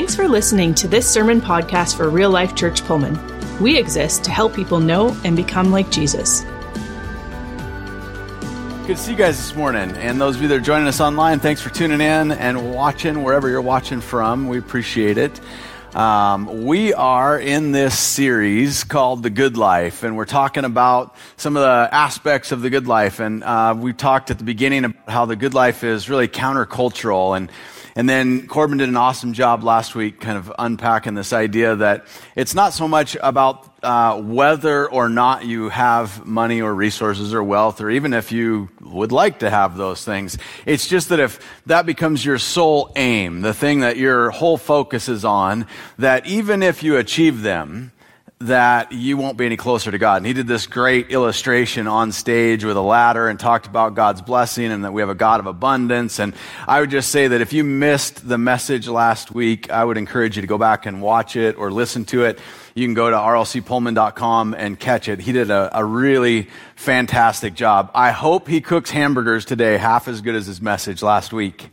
Thanks for listening to this sermon podcast for Real Life Church Pullman. We exist to help people know and become like Jesus. Good to see you guys this morning. And those of you that are joining us online, thanks for tuning in and watching wherever you're watching from. We appreciate it. Um, we are in this series called The Good Life, and we're talking about some of the aspects of the good life. And uh, we talked at the beginning about how the good life is really countercultural and and then Corbin did an awesome job last week kind of unpacking this idea that it's not so much about uh, whether or not you have money or resources or wealth, or even if you would like to have those things. It's just that if that becomes your sole aim, the thing that your whole focus is on, that even if you achieve them, that you won't be any closer to God. And he did this great illustration on stage with a ladder and talked about God's blessing and that we have a God of abundance. And I would just say that if you missed the message last week, I would encourage you to go back and watch it or listen to it. You can go to rlcpullman.com and catch it. He did a, a really fantastic job. I hope he cooks hamburgers today half as good as his message last week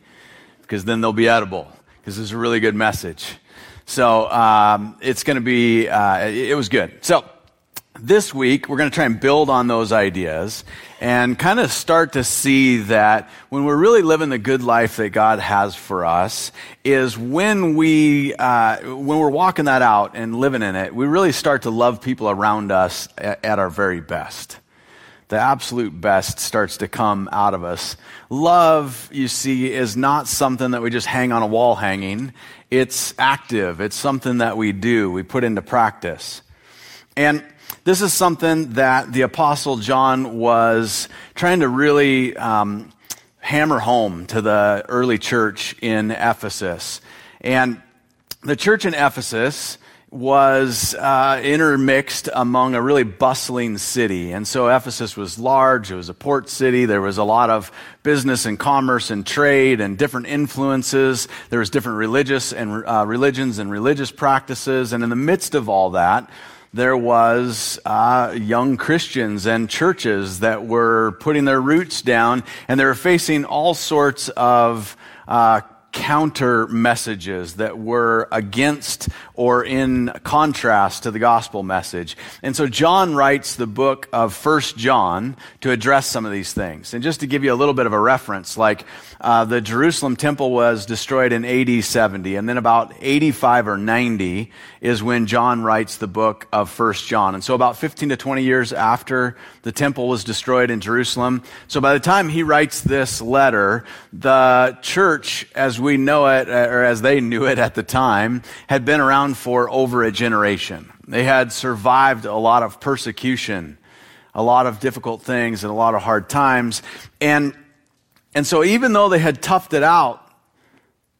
because then they'll be edible because it's a really good message. So um, it's going to be, uh, it, was good. So this week, we're going to try and build on those ideas and kind of start to see that when we're really living the good life that God has for us, is when we, uh, when we're walking that out and living in it, we really start to love people around us at, at our very best the absolute best starts to come out of us. Love, you see, is not something that we just hang on a wall hanging. It's active. It's something that we do. We put into practice. And this is something that the apostle John was trying to really um, hammer home to the early church in Ephesus. And the church in Ephesus, was uh, intermixed among a really bustling city. And so Ephesus was large, it was a port city, there was a lot of business and commerce and trade and different influences. There was different religious and uh, religions and religious practices. And in the midst of all that, there was uh, young Christians and churches that were putting their roots down, and they were facing all sorts of uh, counter messages that were against or in contrast to the gospel message. And so John writes the book of First John to address some of these things. And just to give you a little bit of a reference, like uh, the Jerusalem temple was destroyed in AD 70, and then about 85 or 90 is when John writes the book of First John. And so about 15 to 20 years after the temple was destroyed in Jerusalem. So by the time he writes this letter, the church, as we know it, uh, or as they knew it at the time, had been around for over a generation. They had survived a lot of persecution, a lot of difficult things, and a lot of hard times. And and so, even though they had toughed it out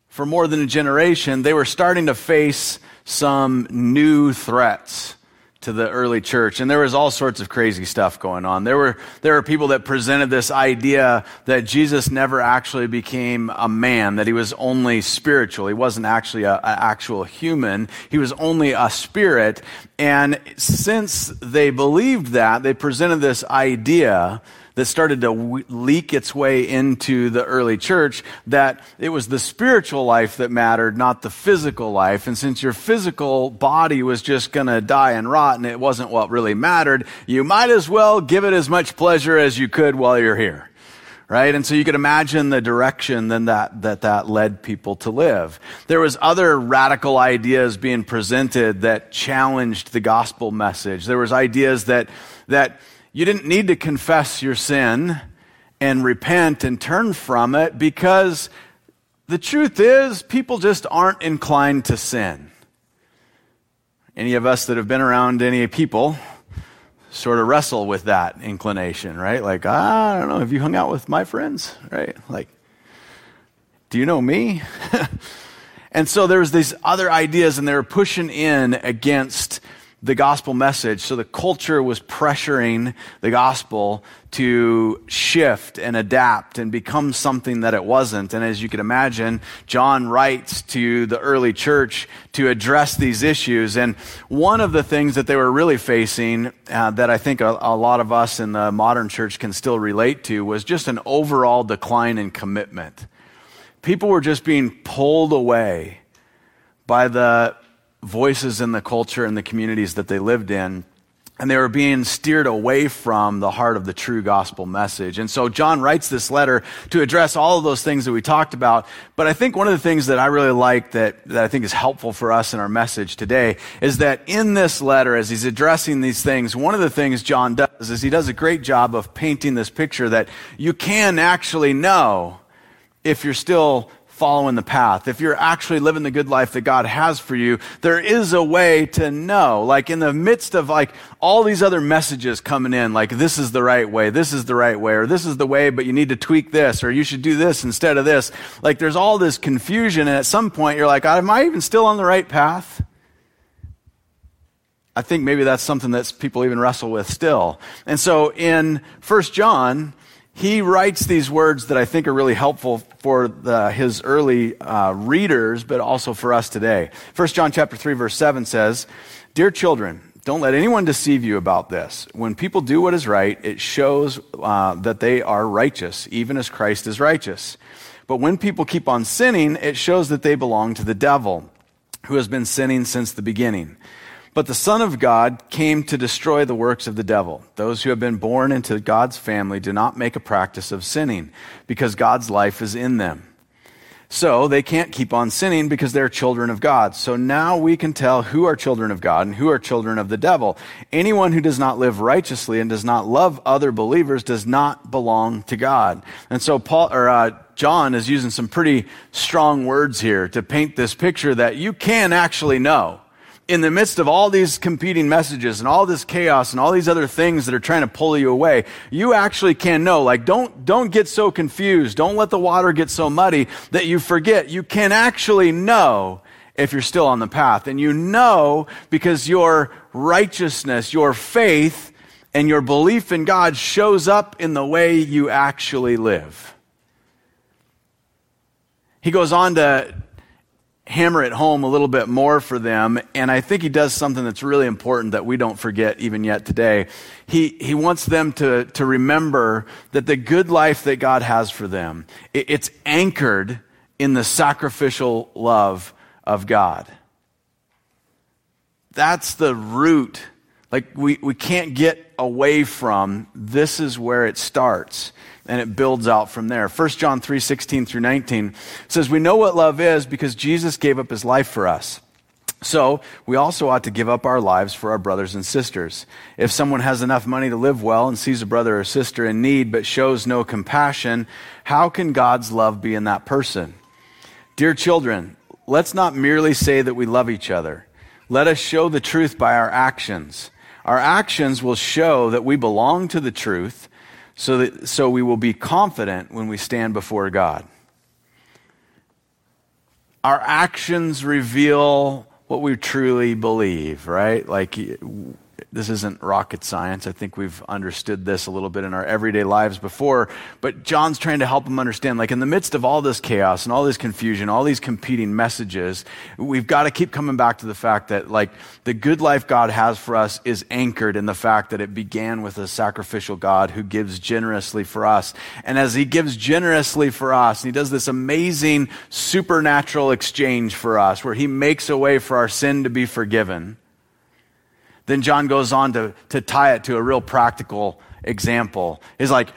for more than a generation, they were starting to face some new threats to the early church. And there was all sorts of crazy stuff going on. There were, there were people that presented this idea that Jesus never actually became a man, that he was only spiritual. He wasn't actually an actual human. He was only a spirit. And since they believed that, they presented this idea that started to leak its way into the early church that it was the spiritual life that mattered, not the physical life. And since your physical body was just going to die and rot and it wasn't what really mattered, you might as well give it as much pleasure as you could while you're here right? And so you could imagine the direction then that that that led people to live. There was other radical ideas being presented that challenged the gospel message. There was ideas that that you didn't need to confess your sin and repent and turn from it because the truth is, people just aren't inclined to sin. Any of us that have been around any people sort of wrestle with that inclination, right? Like, ah, I don't know, have you hung out with my friends, right? Like, do you know me? and so there was these other ideas, and they were pushing in against the gospel message. So the culture was pressuring the gospel to shift and adapt and become something that it wasn't. And as you can imagine, John writes to the early church to address these issues. And one of the things that they were really facing uh, that I think a, a lot of us in the modern church can still relate to was just an overall decline in commitment. People were just being pulled away by the voices in the culture and the communities that they lived in and they were being steered away from the heart of the true gospel message. And so John writes this letter to address all of those things that we talked about. But I think one of the things that I really like that, that I think is helpful for us in our message today is that in this letter, as he's addressing these things, one of the things John does is he does a great job of painting this picture that you can actually know if you're still following the path, if you're actually living the good life that God has for you, there is a way to know. Like in the midst of like all these other messages coming in, like this is the right way, this is the right way, or this is the way, but you need to tweak this, or you should do this instead of this. Like there's all this confusion, and at some point you're like, am I even still on the right path? I think maybe that's something that people even wrestle with still. And so in First John, he writes these words that I think are really helpful for the, his early uh, readers, but also for us today. 1 John chapter 3, verse 7 says, Dear children, don't let anyone deceive you about this. When people do what is right, it shows uh, that they are righteous, even as Christ is righteous. But when people keep on sinning, it shows that they belong to the devil, who has been sinning since the beginning. But the Son of God came to destroy the works of the devil. Those who have been born into God's family do not make a practice of sinning because God's life is in them. So they can't keep on sinning because they're children of God. So now we can tell who are children of God and who are children of the devil. Anyone who does not live righteously and does not love other believers does not belong to God. And so Paul or uh, John is using some pretty strong words here to paint this picture that you can actually know in the midst of all these competing messages and all this chaos and all these other things that are trying to pull you away, you actually can know. Like, don't, don't get so confused. Don't let the water get so muddy that you forget. You can actually know if you're still on the path. And you know because your righteousness, your faith, and your belief in God shows up in the way you actually live. He goes on to hammer it home a little bit more for them. And I think he does something that's really important that we don't forget even yet today. He, he wants them to, to remember that the good life that God has for them, it, it's anchored in the sacrificial love of God. That's the root. Like we, we can't get away from this is where it starts and it builds out from there. 1 John 3 16 through 19 says, We know what love is because Jesus gave up his life for us. So, we also ought to give up our lives for our brothers and sisters. If someone has enough money to live well and sees a brother or sister in need but shows no compassion, how can God's love be in that person? Dear children, let's not merely say that we love each other. Let us show the truth by our actions. Our actions will show that we belong to the truth so, that, so we will be confident when we stand before God. Our actions reveal what we truly believe, right? Like this isn't rocket science. I think we've understood this a little bit in our everyday lives before. But John's trying to help them understand, like, in the midst of all this chaos and all this confusion, all these competing messages, we've got to keep coming back to the fact that, like, the good life God has for us is anchored in the fact that it began with a sacrificial God who gives generously for us. And as he gives generously for us, and he does this amazing supernatural exchange for us, where he makes a way for our sin to be forgiven then John goes on to, to tie it to a real practical example. He's like,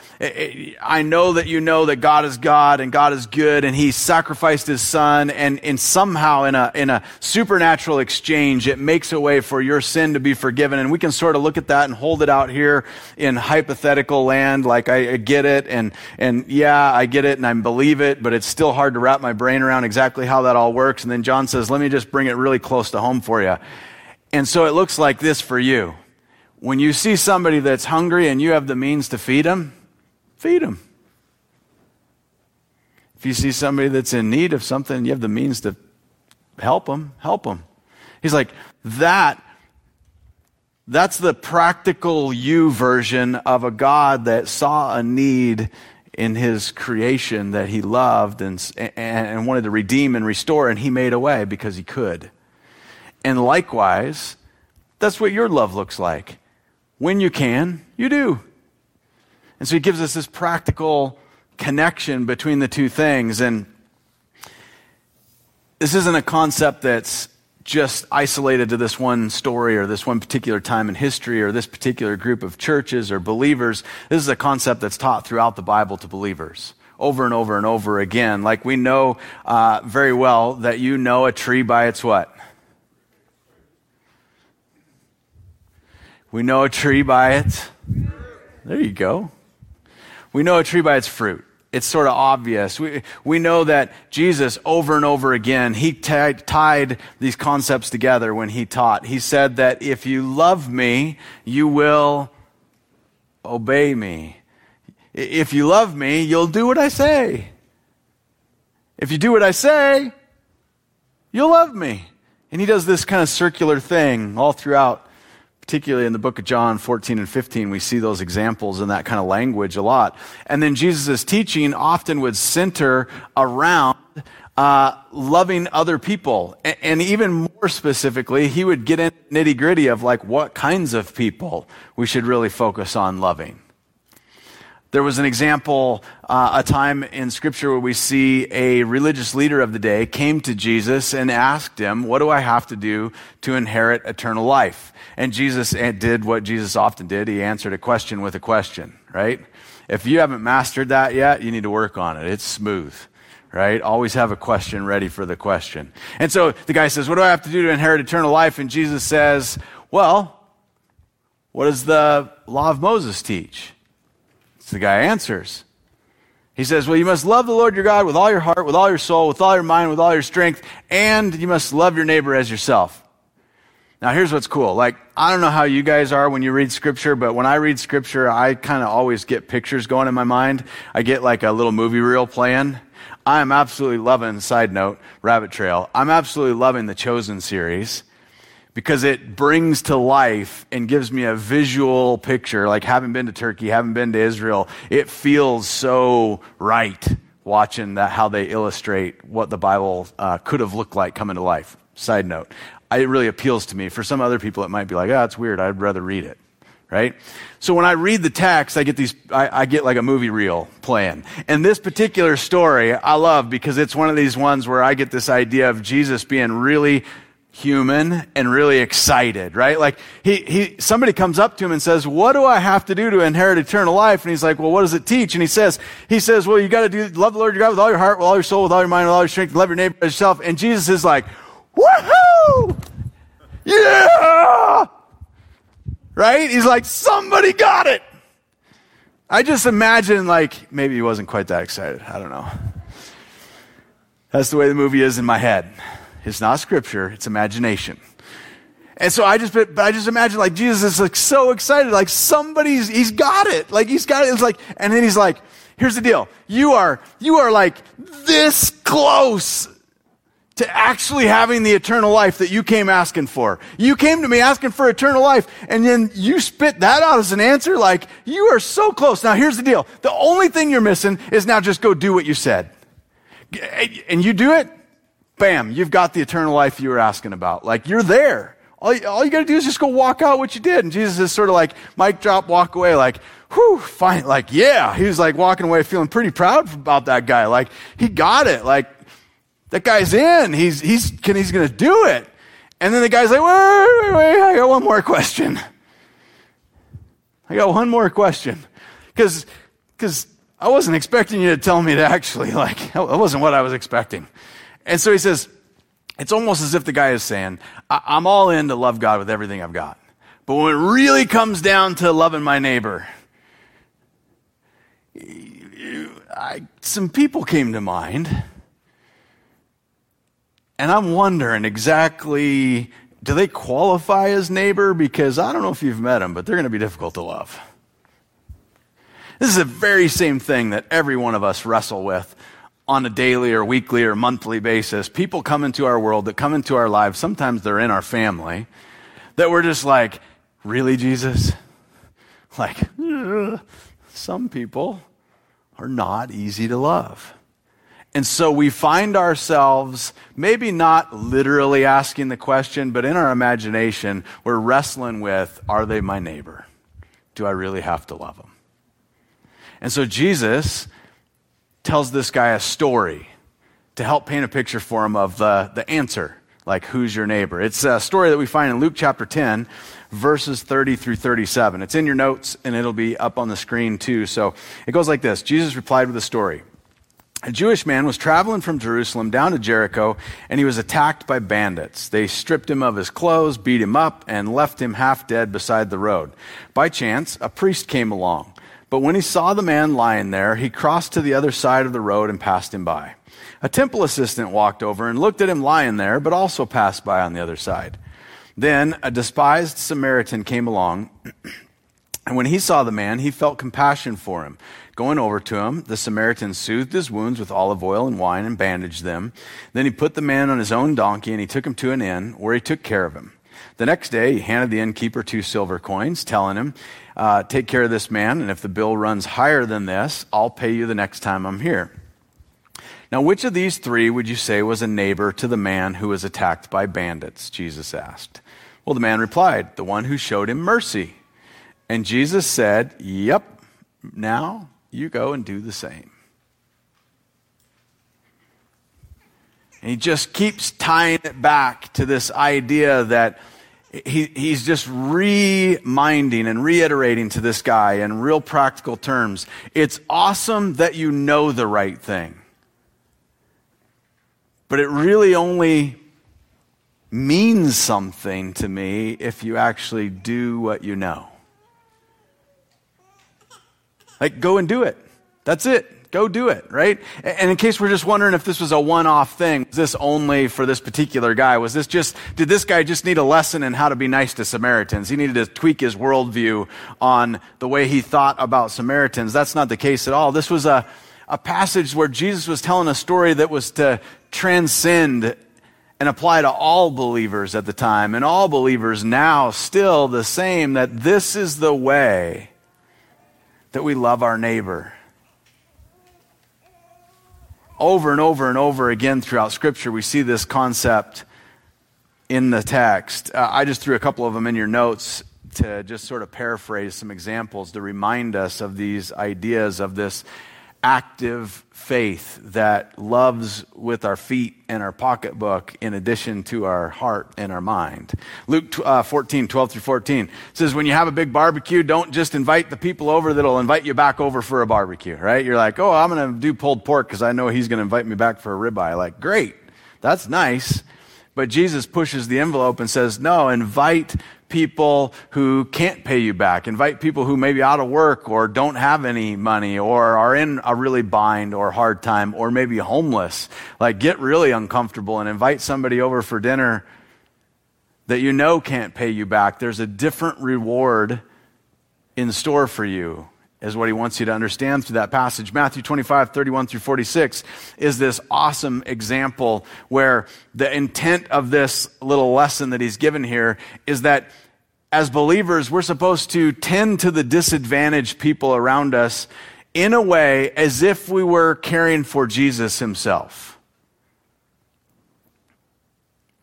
I know that you know that God is God and God is good and he sacrificed his son and, and somehow in a, in a supernatural exchange, it makes a way for your sin to be forgiven. And we can sort of look at that and hold it out here in hypothetical land. Like I, get it and, and yeah, I get it and I believe it, but it's still hard to wrap my brain around exactly how that all works. And then John says, let me just bring it really close to home for you. And so it looks like this for you. When you see somebody that's hungry and you have the means to feed them, feed them. If you see somebody that's in need of something, you have the means to help them, help them. He's like, that, that's the practical you version of a God that saw a need in his creation that he loved and, and, and wanted to redeem and restore, and he made a way because he could. And likewise, that's what your love looks like. When you can, you do. And so he gives us this practical connection between the two things. And this isn't a concept that's just isolated to this one story or this one particular time in history or this particular group of churches or believers. This is a concept that's taught throughout the Bible to believers over and over and over again. Like we know uh, very well that you know a tree by its what? We know a tree by its. There you go. We know a tree by its fruit it's sort of obvious. We, we know that Jesus, over and over again, he tied, tied these concepts together when he taught. He said that if you love me, you will obey me. If you love me, you'll do what I say. If you do what I say, you'll love me. And he does this kind of circular thing all throughout particularly in the book of John 14 and 15, we see those examples in that kind of language a lot. And then Jesus' teaching often would center around uh, loving other people. And, and, even more specifically, he would get in nitty gritty of like what kinds of people we should really focus on loving. There was an example, uh, a time in Scripture where we see a religious leader of the day came to Jesus and asked him, What do I have to do to inherit eternal life? And Jesus did what Jesus often did. He answered a question with a question, right? If you haven't mastered that yet, you need to work on it. It's smooth, right? Always have a question ready for the question. And so the guy says, What do I have to do to inherit eternal life? And Jesus says, Well, what does the law of Moses teach? So the guy answers. He says, Well, you must love the Lord your God with all your heart, with all your soul, with all your mind, with all your strength, and you must love your neighbor as yourself. Now, here's what's cool. Like, I don't know how you guys are when you read scripture, but when I read scripture, I kind of always get pictures going in my mind. I get like a little movie reel playing. I am absolutely loving, side note, Rabbit Trail. I'm absolutely loving the Chosen series because it brings to life and gives me a visual picture. Like, having been to Turkey, having been to Israel, it feels so right watching that, how they illustrate what the Bible uh, could have looked like coming to life. Side note, it really appeals to me. For some other people, it might be like, oh, it's weird. I'd rather read it. Right? So when I read the text, I get these, I, I, get like a movie reel playing. And this particular story I love because it's one of these ones where I get this idea of Jesus being really human and really excited, right? Like he, he, somebody comes up to him and says, what do I have to do to inherit eternal life? And he's like, well, what does it teach? And he says, he says, well, you got to do, love the Lord your God with all your heart, with all your soul, with all your mind, with all your strength, love your neighbor as yourself. And Jesus is like, woohoo! Yeah! Right? He's like, somebody got it. I just imagine like, maybe he wasn't quite that excited. I don't know. That's the way the movie is in my head. It's not scripture, it's imagination. And so I just, but I just imagine like Jesus is like so excited, like somebody's, he's got it. Like he's got it. It's like, and then he's like, here's the deal. You are, you are like this close to actually having the eternal life that you came asking for. You came to me asking for eternal life, and then you spit that out as an answer. Like, you are so close. Now, here's the deal. The only thing you're missing is now just go do what you said. And you do it, bam, you've got the eternal life you were asking about. Like, you're there. All you, all you gotta do is just go walk out what you did. And Jesus is sort of like, mic drop, walk away, like, whew, fine. Like, yeah. He was like walking away feeling pretty proud about that guy. Like, he got it. Like, that guy's in. He's, he's, can, he's gonna do it. And then the guy's like, wait, wait, wait, I got one more question. I got one more question. Cause, cause I wasn't expecting you to tell me to actually, like, that wasn't what I was expecting. And so he says, it's almost as if the guy is saying, I'm all in to love God with everything I've got. But when it really comes down to loving my neighbor, I, some people came to mind. And I'm wondering exactly do they qualify as neighbor? Because I don't know if you've met them, but they're going to be difficult to love. This is the very same thing that every one of us wrestle with on a daily or weekly or monthly basis. People come into our world that come into our lives. Sometimes they're in our family that we're just like, really, Jesus? Like, some people are not easy to love. And so we find ourselves maybe not literally asking the question, but in our imagination, we're wrestling with are they my neighbor? Do I really have to love them? And so Jesus tells this guy a story to help paint a picture for him of the, the answer, like who's your neighbor. It's a story that we find in Luke chapter 10, verses 30 through 37. It's in your notes and it'll be up on the screen too. So it goes like this Jesus replied with a story. A Jewish man was traveling from Jerusalem down to Jericho, and he was attacked by bandits. They stripped him of his clothes, beat him up, and left him half dead beside the road. By chance, a priest came along. But when he saw the man lying there, he crossed to the other side of the road and passed him by. A temple assistant walked over and looked at him lying there, but also passed by on the other side. Then a despised Samaritan came along, and when he saw the man, he felt compassion for him. Going over to him, the Samaritan soothed his wounds with olive oil and wine and bandaged them. Then he put the man on his own donkey and he took him to an inn where he took care of him. The next day, he handed the innkeeper two silver coins, telling him, uh, Take care of this man, and if the bill runs higher than this, I'll pay you the next time I'm here. Now, which of these three would you say was a neighbor to the man who was attacked by bandits? Jesus asked. Well, the man replied, The one who showed him mercy. And Jesus said, Yep, now you go and do the same. And he just keeps tying it back to this idea that he, he's just reminding and reiterating to this guy in real practical terms it's awesome that you know the right thing. But it really only means something to me if you actually do what you know. Like, go and do it. That's it. Go do it, right? And in case we're just wondering if this was a one off thing, was this only for this particular guy? Was this just, did this guy just need a lesson in how to be nice to Samaritans? He needed to tweak his worldview on the way he thought about Samaritans. That's not the case at all. This was a, a passage where Jesus was telling a story that was to transcend and apply to all believers at the time and all believers now still the same that this is the way that we love our neighbor. Over and over and over again throughout Scripture, we see this concept in the text. Uh, I just threw a couple of them in your notes to just sort of paraphrase some examples to remind us of these ideas of this active faith that loves with our feet and our pocketbook in addition to our heart and our mind. Luke uh, 14, 12 through 14 says, When you have a big barbecue, don't just invite the people over that'll invite you back over for a barbecue, right? You're like, oh, I'm going to do pulled pork because I know he's going to invite me back for a ribeye. Like, great. That's nice. But Jesus pushes the envelope and says, no, invite people who can't pay you back. Invite people who may be out of work or don't have any money or are in a really bind or hard time or maybe homeless. Like get really uncomfortable and invite somebody over for dinner that you know can't pay you back. There's a different reward in store for you is what he wants you to understand through that passage. Matthew 25, 31 through 46 is this awesome example where the intent of this little lesson that he's given here is that as believers, we're supposed to tend to the disadvantaged people around us in a way as if we were caring for Jesus himself.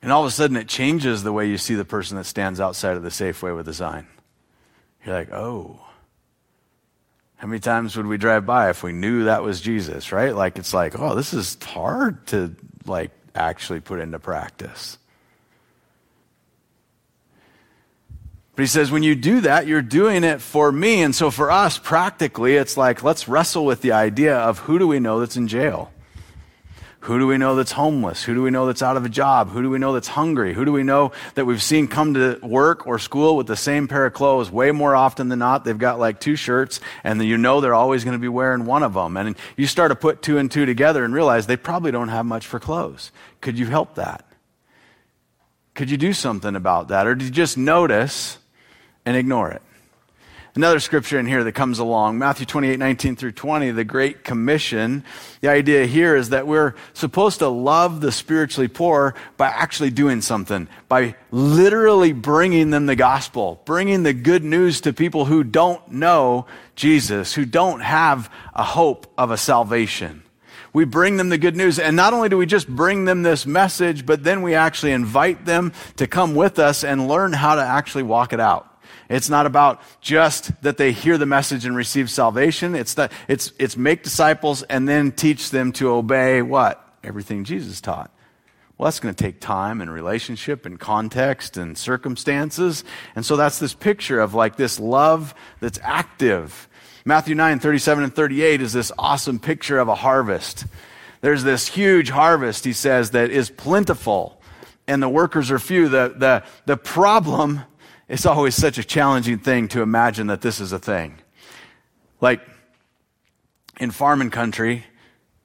And all of a sudden, it changes the way you see the person that stands outside of the Safeway with a sign. You're like, oh, how many times would we drive by if we knew that was Jesus, right? Like it's like, oh, this is hard to like actually put into practice. But he says, when you do that, you're doing it for me. And so for us, practically, it's like, let's wrestle with the idea of who do we know that's in jail? Who do we know that's homeless? Who do we know that's out of a job? Who do we know that's hungry? Who do we know that we've seen come to work or school with the same pair of clothes way more often than not? They've got like two shirts and you know they're always going to be wearing one of them. And you start to put two and two together and realize they probably don't have much for clothes. Could you help that? Could you do something about that? Or did you just notice and ignore it? Another scripture in here that comes along, Matthew 28, 19 through 20, the Great Commission. The idea here is that we're supposed to love the spiritually poor by actually doing something, by literally bringing them the gospel, bringing the good news to people who don't know Jesus, who don't have a hope of a salvation. We bring them the good news. And not only do we just bring them this message, but then we actually invite them to come with us and learn how to actually walk it out. It's not about just that they hear the message and receive salvation. It's that it's it's make disciples and then teach them to obey what? everything Jesus taught. Well, that's going to take time and relationship and context and circumstances. And so that's this picture of like this love that's active. Matthew 9, 37 and 38 is this awesome picture of a harvest. There's this huge harvest, he says, that is plentiful and the workers are few. The, the, the problem is always such a challenging thing to imagine that this is a thing. Like in farming country,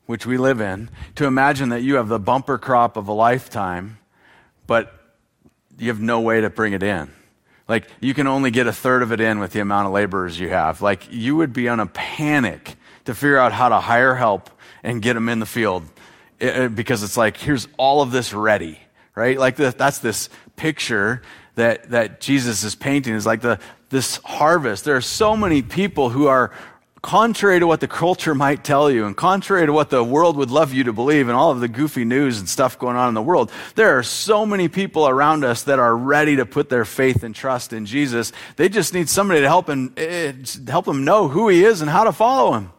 which we live in, to imagine that you have the bumper crop of a lifetime, but you have no way to bring it in. Like you can only get a third of it in with the amount of laborers you have. Like you would be on a panic to figure out how to hire help and get them in the field it, because it's like here's all of this ready, right? Like that's this picture that that Jesus is painting is like the this harvest. There are so many people who are contrary to what the culture might tell you and contrary to what the world would love you to believe and all of the goofy news and stuff going on in the world, there are so many people around us that are ready to put their faith and trust in Jesus. They just need somebody to help them, eh, help them know who he is and how to follow him.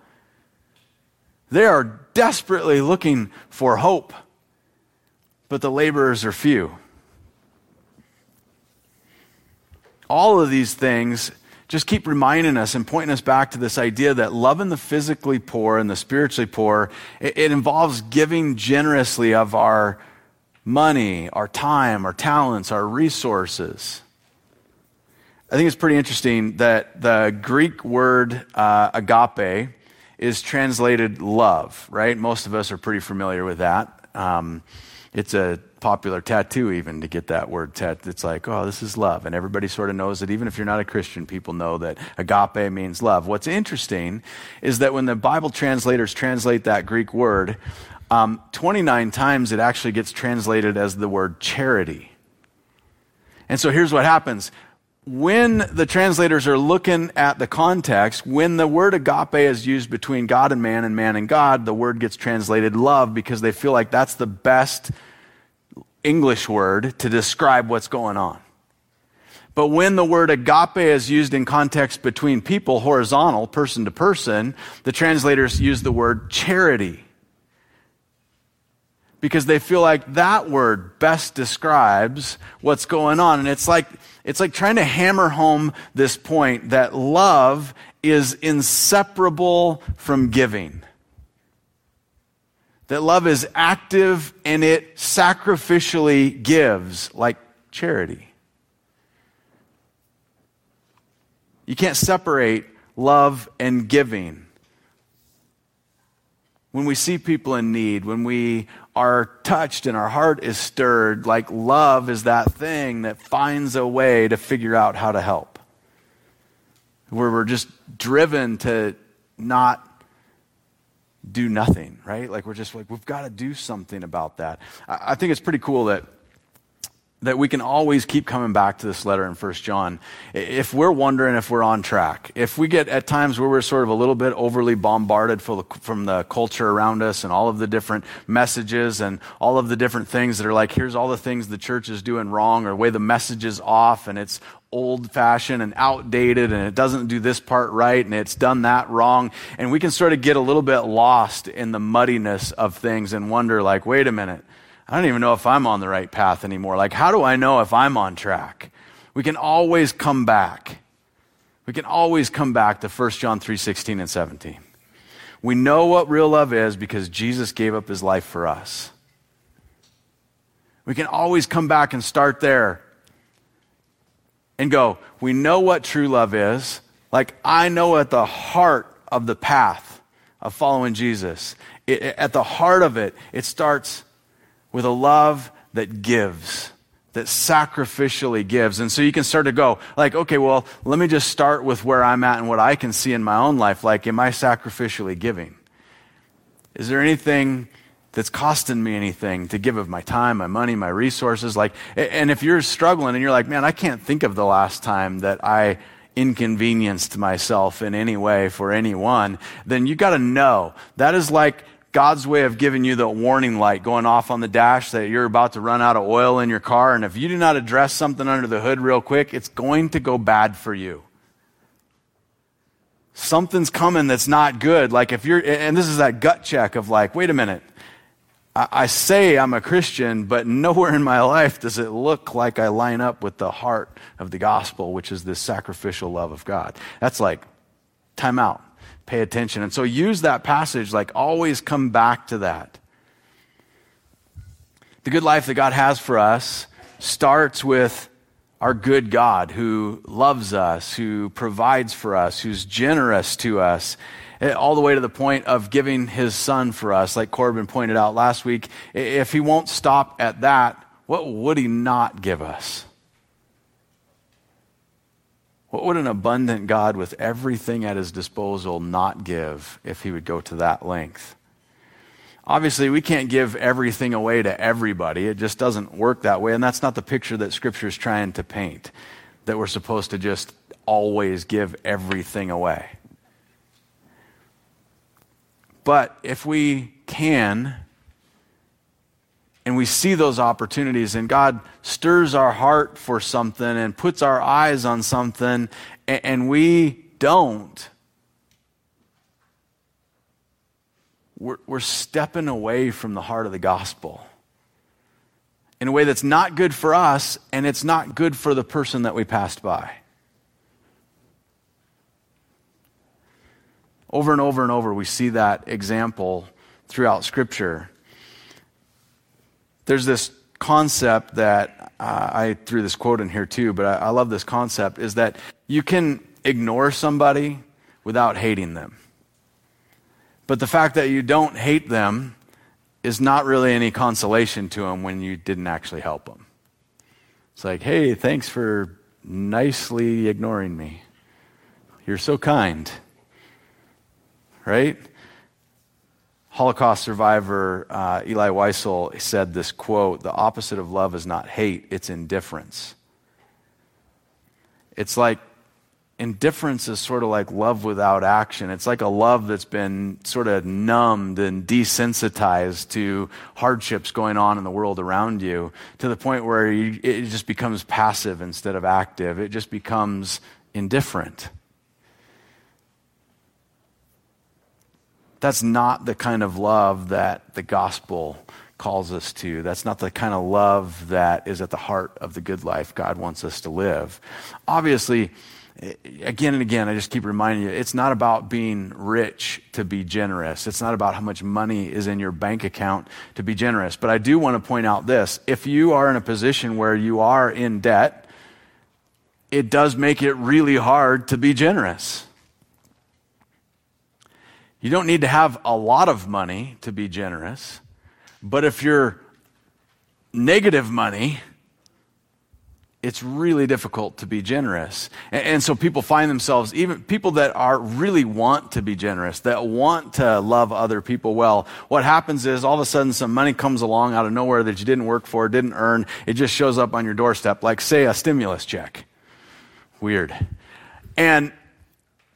They are desperately looking for hope, but the laborers are few. All of these things just keep reminding us and pointing us back to this idea that loving the physically poor and the spiritually poor, it, it involves giving generously of our money, our time, our talents, our resources. I think it's pretty interesting that the Greek word uh, agape is translated love, right? Most of us are pretty familiar with that. Um, it's a popular tattoo even to get that word tat. It's like, oh, this is love. And everybody sort of knows it. Even if you're not a Christian, people know that agape means love. What's interesting is that when the Bible translators translate that Greek word, um, 29 times it actually gets translated as the word charity. And so here's what happens. When the translators are looking at the context, when the word agape is used between God and man and man and God, the word gets translated love because they feel like that's the best English word to describe what's going on. But when the word agape is used in context between people, horizontal, person to person, the translators use the word charity. Because they feel like that word best describes what's going on. And it's like, it's like trying to hammer home this point that love is inseparable from giving that love is active and it sacrificially gives, like charity. You can't separate love and giving. When we see people in need, when we are touched and our heart is stirred, like love is that thing that finds a way to figure out how to help. Where we're just driven to not do nothing, right? Like we're just like, we've got to do something about that. I, think it's pretty cool that that we can always keep coming back to this letter in First John. If we're wondering if we're on track, if we get at times where we're sort of a little bit overly bombarded from the culture around us and all of the different messages and all of the different things that are like, here's all the things the church is doing wrong or way the message is off and it's old fashioned and outdated and it doesn't do this part right and it's done that wrong. And we can sort of get a little bit lost in the muddiness of things and wonder, like, wait a minute, I don't even know if I'm on the right path anymore. Like, how do I know if I'm on track? We can always come back. We can always come back to 1 John 3 16 and 17. We know what real love is because Jesus gave up his life for us. We can always come back and start there and go, we know what true love is. Like, I know at the heart of the path of following Jesus, it, at the heart of it, it starts with a love that gives, that sacrificially gives. And so you can start to go, like, okay, well, let me just start with where I'm at and what I can see in my own life. Like, am I sacrificially giving? Is there anything that's costing me anything to give of my time, my money, my resources. Like, and if you're struggling and you're like, man, I can't think of the last time that I inconvenienced myself in any way for anyone, then you got to know that is like God's way of giving you the warning light going off on the dash that you're about to run out of oil in your car. And if you do not address something under the hood real quick, it's going to go bad for you something's coming that's not good. Like if you're, and this is that gut check of like, wait a minute, I, say I'm a Christian, but nowhere in my life does it look like I line up with the heart of the gospel, which is this sacrificial love of God. That's like, time out, pay attention. And so use that passage, like always come back to that. The good life that God has for us starts with our good God who loves us, who provides for us, who's generous to us, eh, all the way to the point of giving his son for us, like Corbin pointed out last week. If he won't stop at that, what would he not give us? What would an abundant God with everything at his disposal not give if he would go to that length? Obviously, we can't give everything away to everybody. It just doesn't work that way. And that's not the picture that Scripture is trying to paint, that we're supposed to just always give everything away. But if we can, and we see those opportunities, and God stirs our heart for something and puts our eyes on something, and we don't, we're, we're stepping away from the heart of the gospel in a way that's not good for us and it's not good for the person that we passed by. Over and over and over, we see that example throughout Scripture. There's this concept that uh, I threw this quote in here too, but I, I love this concept is that you can ignore somebody without hating them. But the fact that you don't hate them is not really any consolation to them when you didn't actually help them. It's like, hey, thanks for nicely ignoring me. You're so kind. Right? Holocaust survivor uh, Elie Wiesel said this quote The opposite of love is not hate, it's indifference. It's like indifference is sort of like love without action. It's like a love that's been sort of numbed and desensitized to hardships going on in the world around you to the point where you, it just becomes passive instead of active. It just becomes indifferent. That's not the kind of love that the gospel calls us to. That's not the kind of love that is at the heart of the good life God wants us to live. Obviously, eh, again and again, I just keep reminding you, it's not about being rich to be generous. It's not about how much money is in your bank account to be generous. But I do want to point out this. If you are in a position where you are in debt, it does make it really hard to be generous. You don't need to have a lot of money to be generous. But if you're negative money, it's really difficult to be generous. And, and, so people find themselves, even people that are really want to be generous, that want to love other people well. What happens is all of a sudden some money comes along out of nowhere that you didn't work for, didn't earn. It just shows up on your doorstep, like say a stimulus check. Weird. And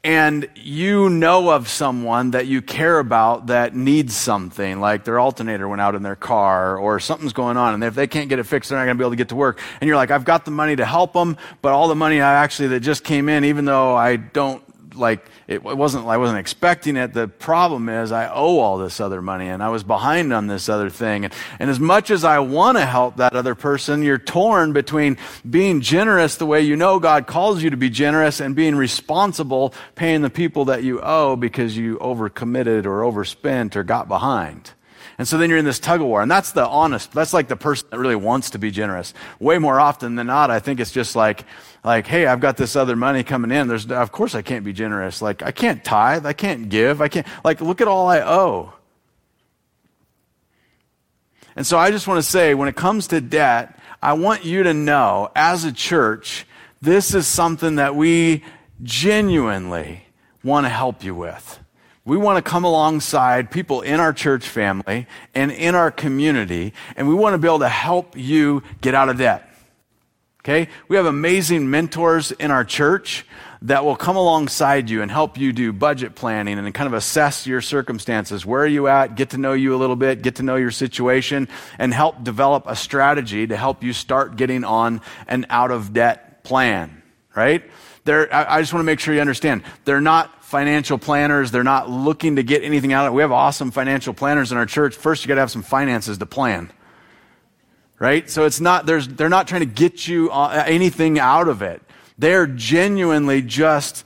and you know of someone that you care about that needs something, like their alternator went out in their car or something's going on, and if they can't get it fixed, they're not going to be able to get to work. And you're like, I've got the money to help them, but all the money I actually that just came in, even though I don't like it wasn't I wasn't expecting it. The problem is I owe all this other money and I was behind on this other thing. And, and as much as I want to help that other person, you're torn between being generous the way you know God calls you to be generous and being responsible paying the people that you owe because you overcommitted or overspent or got behind. And so then you're in this tug of war. And that's the honest, that's like the person that really wants to be generous. Way more often than not, I think it's just like, like, hey, I've got this other money coming in. There's, of course I can't be generous. Like, I can't tithe. I can't give. I can't, like, look at all I owe. And so I just want to say, when it comes to debt, I want you to know, as a church, this is something that we genuinely want to help you with. We want to come alongside people in our church family and in our community, and we want to be able to help you get out of debt. Okay? We have amazing mentors in our church that will come alongside you and help you do budget planning and kind of assess your circumstances. Where are you at? Get to know you a little bit, get to know your situation, and help develop a strategy to help you start getting on an out of debt plan, right? They're, I, I just want to make sure you understand. They're not financial planners. They're not looking to get anything out of it. We have awesome financial planners in our church. First, you got to have some finances to plan. Right? So it's not, there's, they're not trying to get you uh, anything out of it. They're genuinely just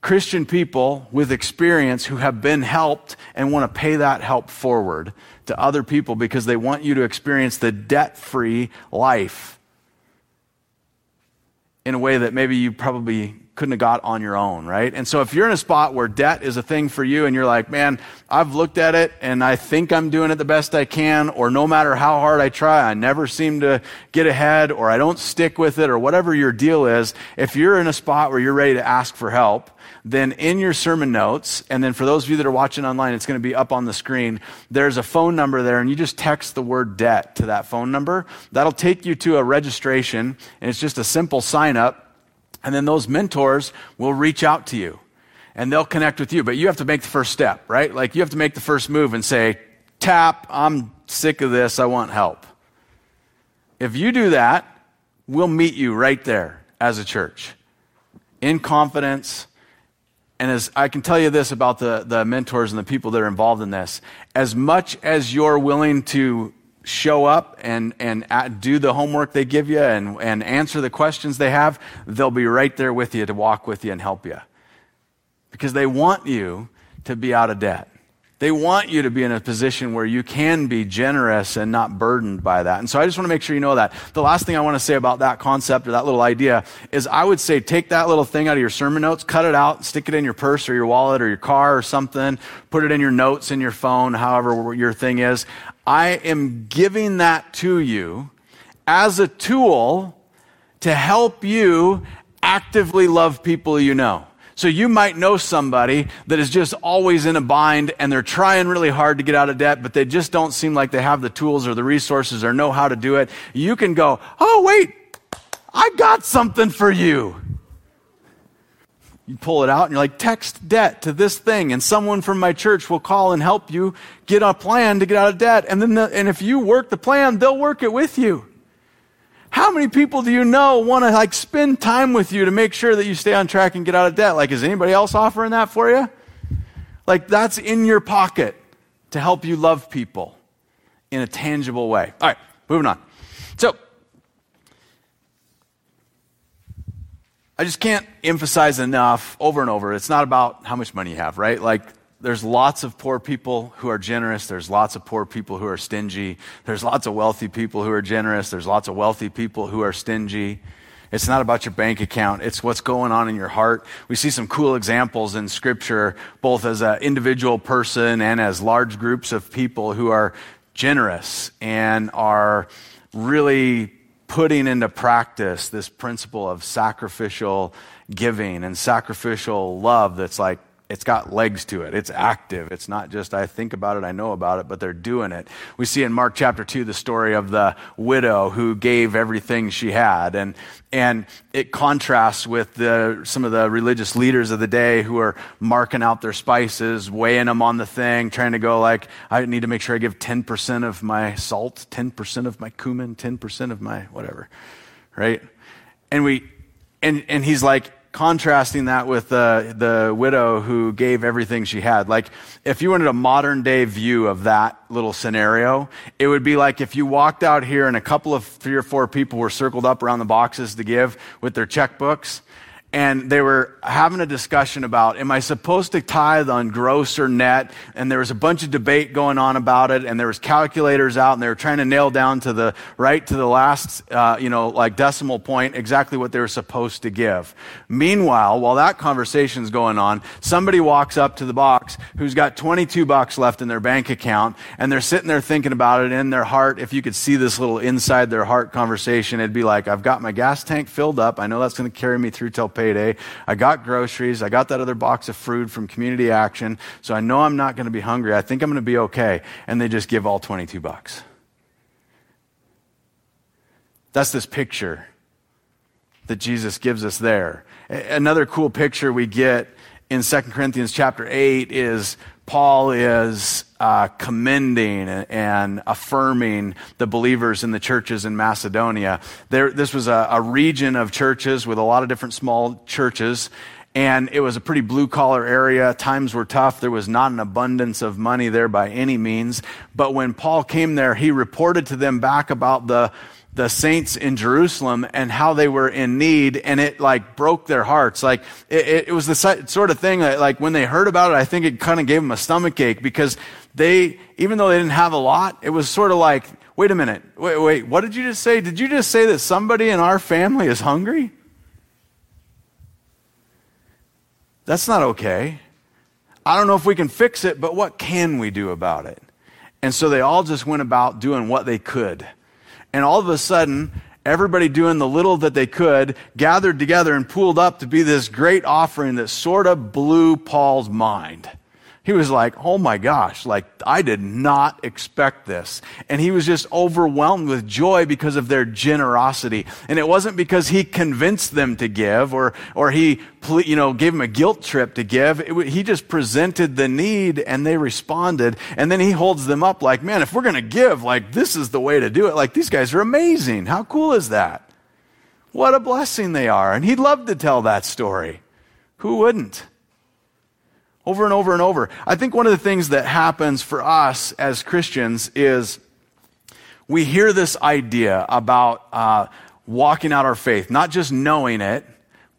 Christian people with experience who have been helped and want to pay that help forward to other people because they want you to experience the debt free life in a way that maybe you probably couldn't have got on your own, right? And so if you're in a spot where debt is a thing for you and you're like, man, I've looked at it and I think I'm doing it the best I can, or no matter how hard I try, I never seem to get ahead, or I don't stick with it, or whatever your deal is, if you're in a spot where you're ready to ask for help, then in your sermon notes, and then for those of you that are watching online, it's going to be up on the screen. There's a phone number there, and you just text the word debt to that phone number. That'll take you to a registration, and it's just a simple sign up. And then those mentors will reach out to you and they'll connect with you. But you have to make the first step, right? Like you have to make the first move and say, tap, I'm sick of this, I want help. If you do that, we'll meet you right there as a church in confidence and as I can tell you this about the, the mentors and the people that are involved in this, as much as you're willing to show up and, and do the homework they give you and, and answer the questions they have, they'll be right there with you to walk with you and help you. Because they want you to be out of debt. They want you to be in a position where you can be generous and not burdened by that. And so I just want to make sure you know that. The last thing I want to say about that concept or that little idea is I would say take that little thing out of your sermon notes, cut it out, stick it in your purse or your wallet or your car or something, put it in your notes in your phone, however your thing is. I am giving that to you as a tool to help you actively love people you know. So you might know somebody that is just always in a bind and they're trying really hard to get out of debt, but they just don't seem like they have the tools or the resources or know how to do it. You can go, Oh, wait, I got something for you. You pull it out and you're like, text debt to this thing, and someone from my church will call and help you get a plan to get out of debt. And then, the, and if you work the plan, they'll work it with you. How many people do you know want to like spend time with you to make sure that you stay on track and get out of debt? Like, is anybody else offering that for you? Like, that's in your pocket to help you love people in a tangible way. All right, moving on. So, I just can't emphasize enough over and over. It's not about how much money you have, right? Like, there's lots of poor people who are generous. There's lots of poor people who are stingy. There's lots of wealthy people who are generous. There's lots of wealthy people who are stingy. It's not about your bank account. It's what's going on in your heart. We see some cool examples in scripture, both as an individual person and as large groups of people who are generous and are really putting into practice this principle of sacrificial giving and sacrificial love that's like it's got legs to it. It's active. It's not just, I think about it, I know about it, but they're doing it. We see in Mark chapter 2 the story of the widow who gave everything she had. And, and it contrasts with the, some of the religious leaders of the day who are marking out their spices, weighing them on the thing, trying to go like, I need to make sure I give 10% of my salt, 10% of my cumin, 10% of my whatever. Right? And we, and, and he's like, contrasting that with the, the widow who gave everything she had. Like, if you wanted a modern day view of that little scenario, it would be like if you walked out here and a couple of three or four people were circled up around the boxes to give with their checkbooks and they were having a discussion about am i supposed to tithe on gross or net? And there was a bunch of debate going on about it and there was calculators out and they were trying to nail down to the right to the last uh, you know like decimal point exactly what they were supposed to give. Meanwhile while that conversation's going on somebody walks up to the box who's got 22 bucks left in their bank account and they're sitting there thinking about it in their heart. If you could see this little inside their heart conversation it'd be like i've got my gas tank filled up. I know that's going to carry me through till payday. I got groceries. I got that other box of fruit from Community Action. So I know I'm not going to be hungry. I think I'm going to be okay. And they just give all 22 bucks. That's this picture that Jesus gives us there. Another cool picture we get in 2 Corinthians chapter 8 is Paul is uh, commending and affirming the believers in the churches in Macedonia. There, this was a, a region of churches with a lot of different small churches, and it was a pretty blue collar area. Times were tough. There was not an abundance of money there by any means. But when Paul came there, he reported to them back about the the saints in Jerusalem and how they were in need, and it like broke their hearts. Like it, it was the sort of thing that, like when they heard about it, I think it kind of gave them a stomach ache because they, even though they didn't have a lot, it was sort of like, wait a minute, wait, wait, what did you just say? Did you just say that somebody in our family is hungry? That's not okay. I don't know if we can fix it, but what can we do about it? And so they all just went about doing what they could. And all of a sudden, everybody doing the little that they could gathered together and pooled up to be this great offering that sort of blew Paul's mind. He was like, oh my gosh, like I did not expect this. And he was just overwhelmed with joy because of their generosity. And it wasn't because he convinced them to give or, or he, you know, gave them a guilt trip to give. It, he just presented the need and they responded. And then he holds them up like, man, if we're going to give, like this is the way to do it. Like these guys are amazing. How cool is that? What a blessing they are. And he'd love to tell that story. Who wouldn't? Over and over and over. I think one of the things that happens for us as Christians is we hear this idea about uh, walking out our faith, not just knowing it,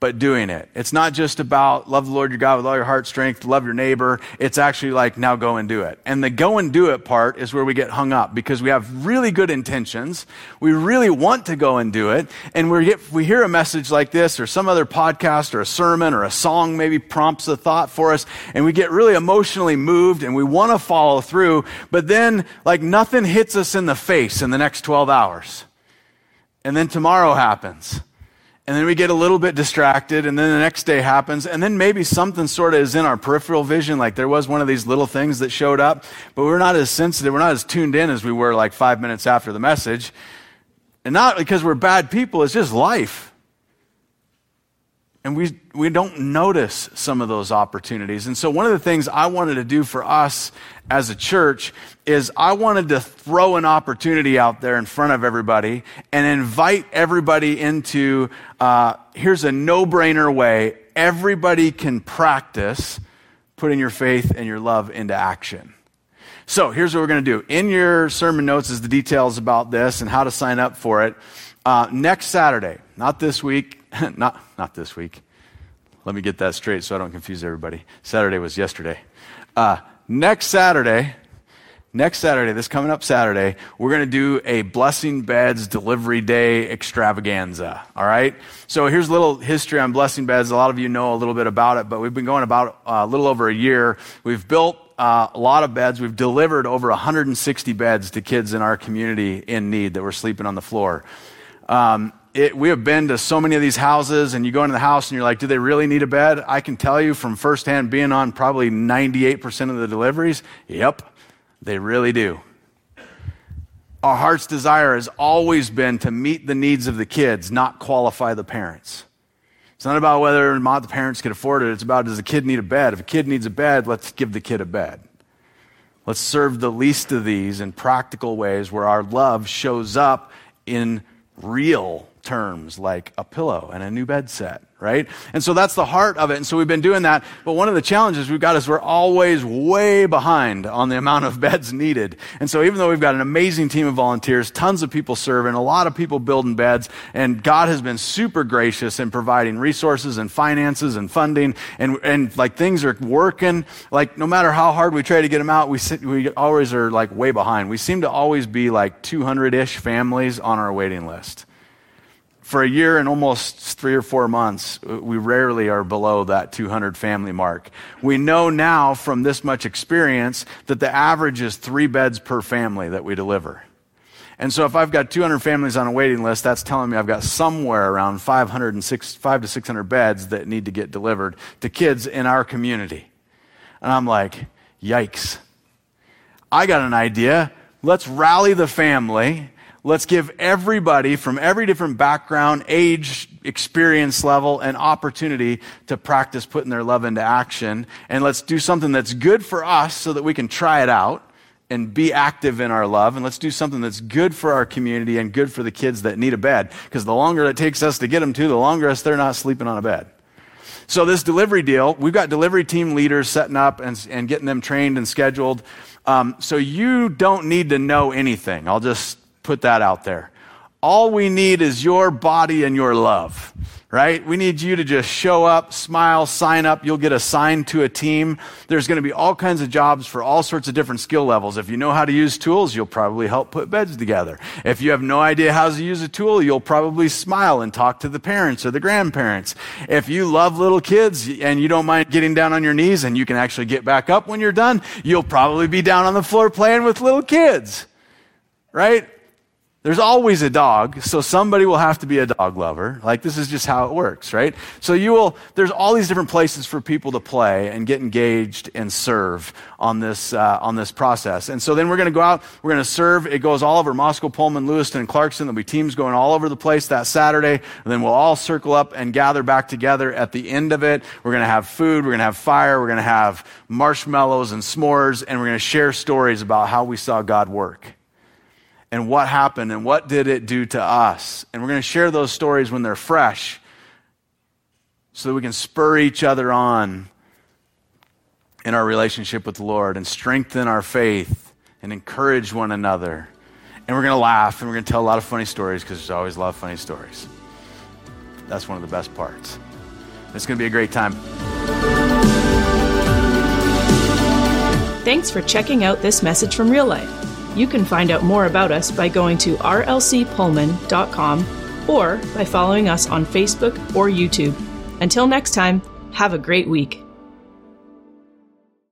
but doing it. It's not just about love the Lord your God with all your heart, strength, love your neighbor. It's actually like now go and do it. And the go and do it part is where we get hung up because we have really good intentions. We really want to go and do it. And we get, we hear a message like this or some other podcast or a sermon or a song maybe prompts a thought for us and we get really emotionally moved and we want to follow through. But then like nothing hits us in the face in the next 12 hours. And then tomorrow happens and then we get a little bit distracted, and then the next day happens, and then maybe something sort of is in our peripheral vision, like there was one of these little things that showed up, but we're not as sensitive, we're not as tuned in as we were like five minutes after the message. And not because we're bad people, it's just life. And we, we don't notice some of those opportunities. And so, one of the things I wanted to do for us as a church is I wanted to throw an opportunity out there in front of everybody and invite everybody into uh, here's a no brainer way everybody can practice putting your faith and your love into action. So, here's what we're going to do. In your sermon notes is the details about this and how to sign up for it. Uh, next Saturday, not this week, not, not this week. Let me get that straight so I don't confuse everybody. Saturday was yesterday. Uh, next Saturday, next Saturday, this coming up Saturday, we're going to do a Blessing Beds Delivery Day extravaganza. All right? So here's a little history on Blessing Beds. A lot of you know a little bit about it, but we've been going about uh, a little over a year. We've built uh, a lot of beds. We've delivered over 160 beds to kids in our community in need that were sleeping on the floor. Um, it, we have been to so many of these houses, and you go into the house and you're like, do they really need a bed? I can tell you from firsthand being on probably 98% of the deliveries, yep, they really do. Our heart's desire has always been to meet the needs of the kids, not qualify the parents. It's not about whether or not the parents can afford it. It's about does the kid need a bed? If a kid needs a bed, let's give the kid a bed. Let's serve the least of these in practical ways where our love shows up in real terms like a pillow and a new bed set, right? And so that's the heart of it. And so we've been doing that. But one of the challenges we've got is we're always way behind on the amount of beds needed. And so even though we've got an amazing team of volunteers, tons of people serving, a lot of people building beds, and God has been super gracious in providing resources and finances and funding, and, and like things are working. Like no matter how hard we try to get them out, we, we always are like way behind. We seem to always be like 200 ish families on our waiting list for a year and almost three or four months, we rarely are below that 200 family mark. We know now from this much experience that the average is three beds per family that we deliver. And so if I've got 200 families on a waiting list, that's telling me I've got somewhere around 500 and six, 5 to 600 beds that need to get delivered to kids in our community. And I'm like, yikes. I got an idea. Let's rally the family Let's give everybody from every different background, age, experience level, an opportunity to practice putting their love into action. And let's do something that's good for us so that we can try it out and be active in our love. And let's do something that's good for our community and good for the kids that need a bed. Because the longer it takes us to get them to, the longer us they're not sleeping on a bed. So, this delivery deal, we've got delivery team leaders setting up and, and getting them trained and scheduled. Um, so, you don't need to know anything. I'll just put that out there. All we need is your body and your love, right? We need you to just show up, smile, sign up. You'll get assigned to a team. There's going to be all kinds of jobs for all sorts of different skill levels. If you know how to use tools, you'll probably help put beds together. If you have no idea how to use a tool, you'll probably smile and talk to the parents or the grandparents. If you love little kids and you don't mind getting down on your knees and you can actually get back up when you're done, you'll probably be down on the floor playing with little kids, right? There's always a dog, so somebody will have to be a dog lover. Like this is just how it works, right? So you will, there's all these different places for people to play and get engaged and serve on this, uh, on this process. And so then we're going to go out, we're going to serve. It goes all over Moscow, Pullman, Lewiston, Clarkston. There'll be teams going all over the place that Saturday. And then we'll all circle up and gather back together at the end of it. We're going to have food, we're going to have fire, we're going to have marshmallows and s'mores, and we're going to share stories about how we saw God work and what happened and what did it do to us. And we're going to share those stories when they're fresh so that we can spur each other on in our relationship with the Lord and strengthen our faith and encourage one another. And we're going to laugh and we're going to tell a lot of funny stories because there's always a lot of funny stories. That's one of the best parts. It's going to be a great time. Thanks for checking out this message from real life. You can find out more about us by going to rlcpullman.com or by following us on Facebook or YouTube. Until next time, have a great week.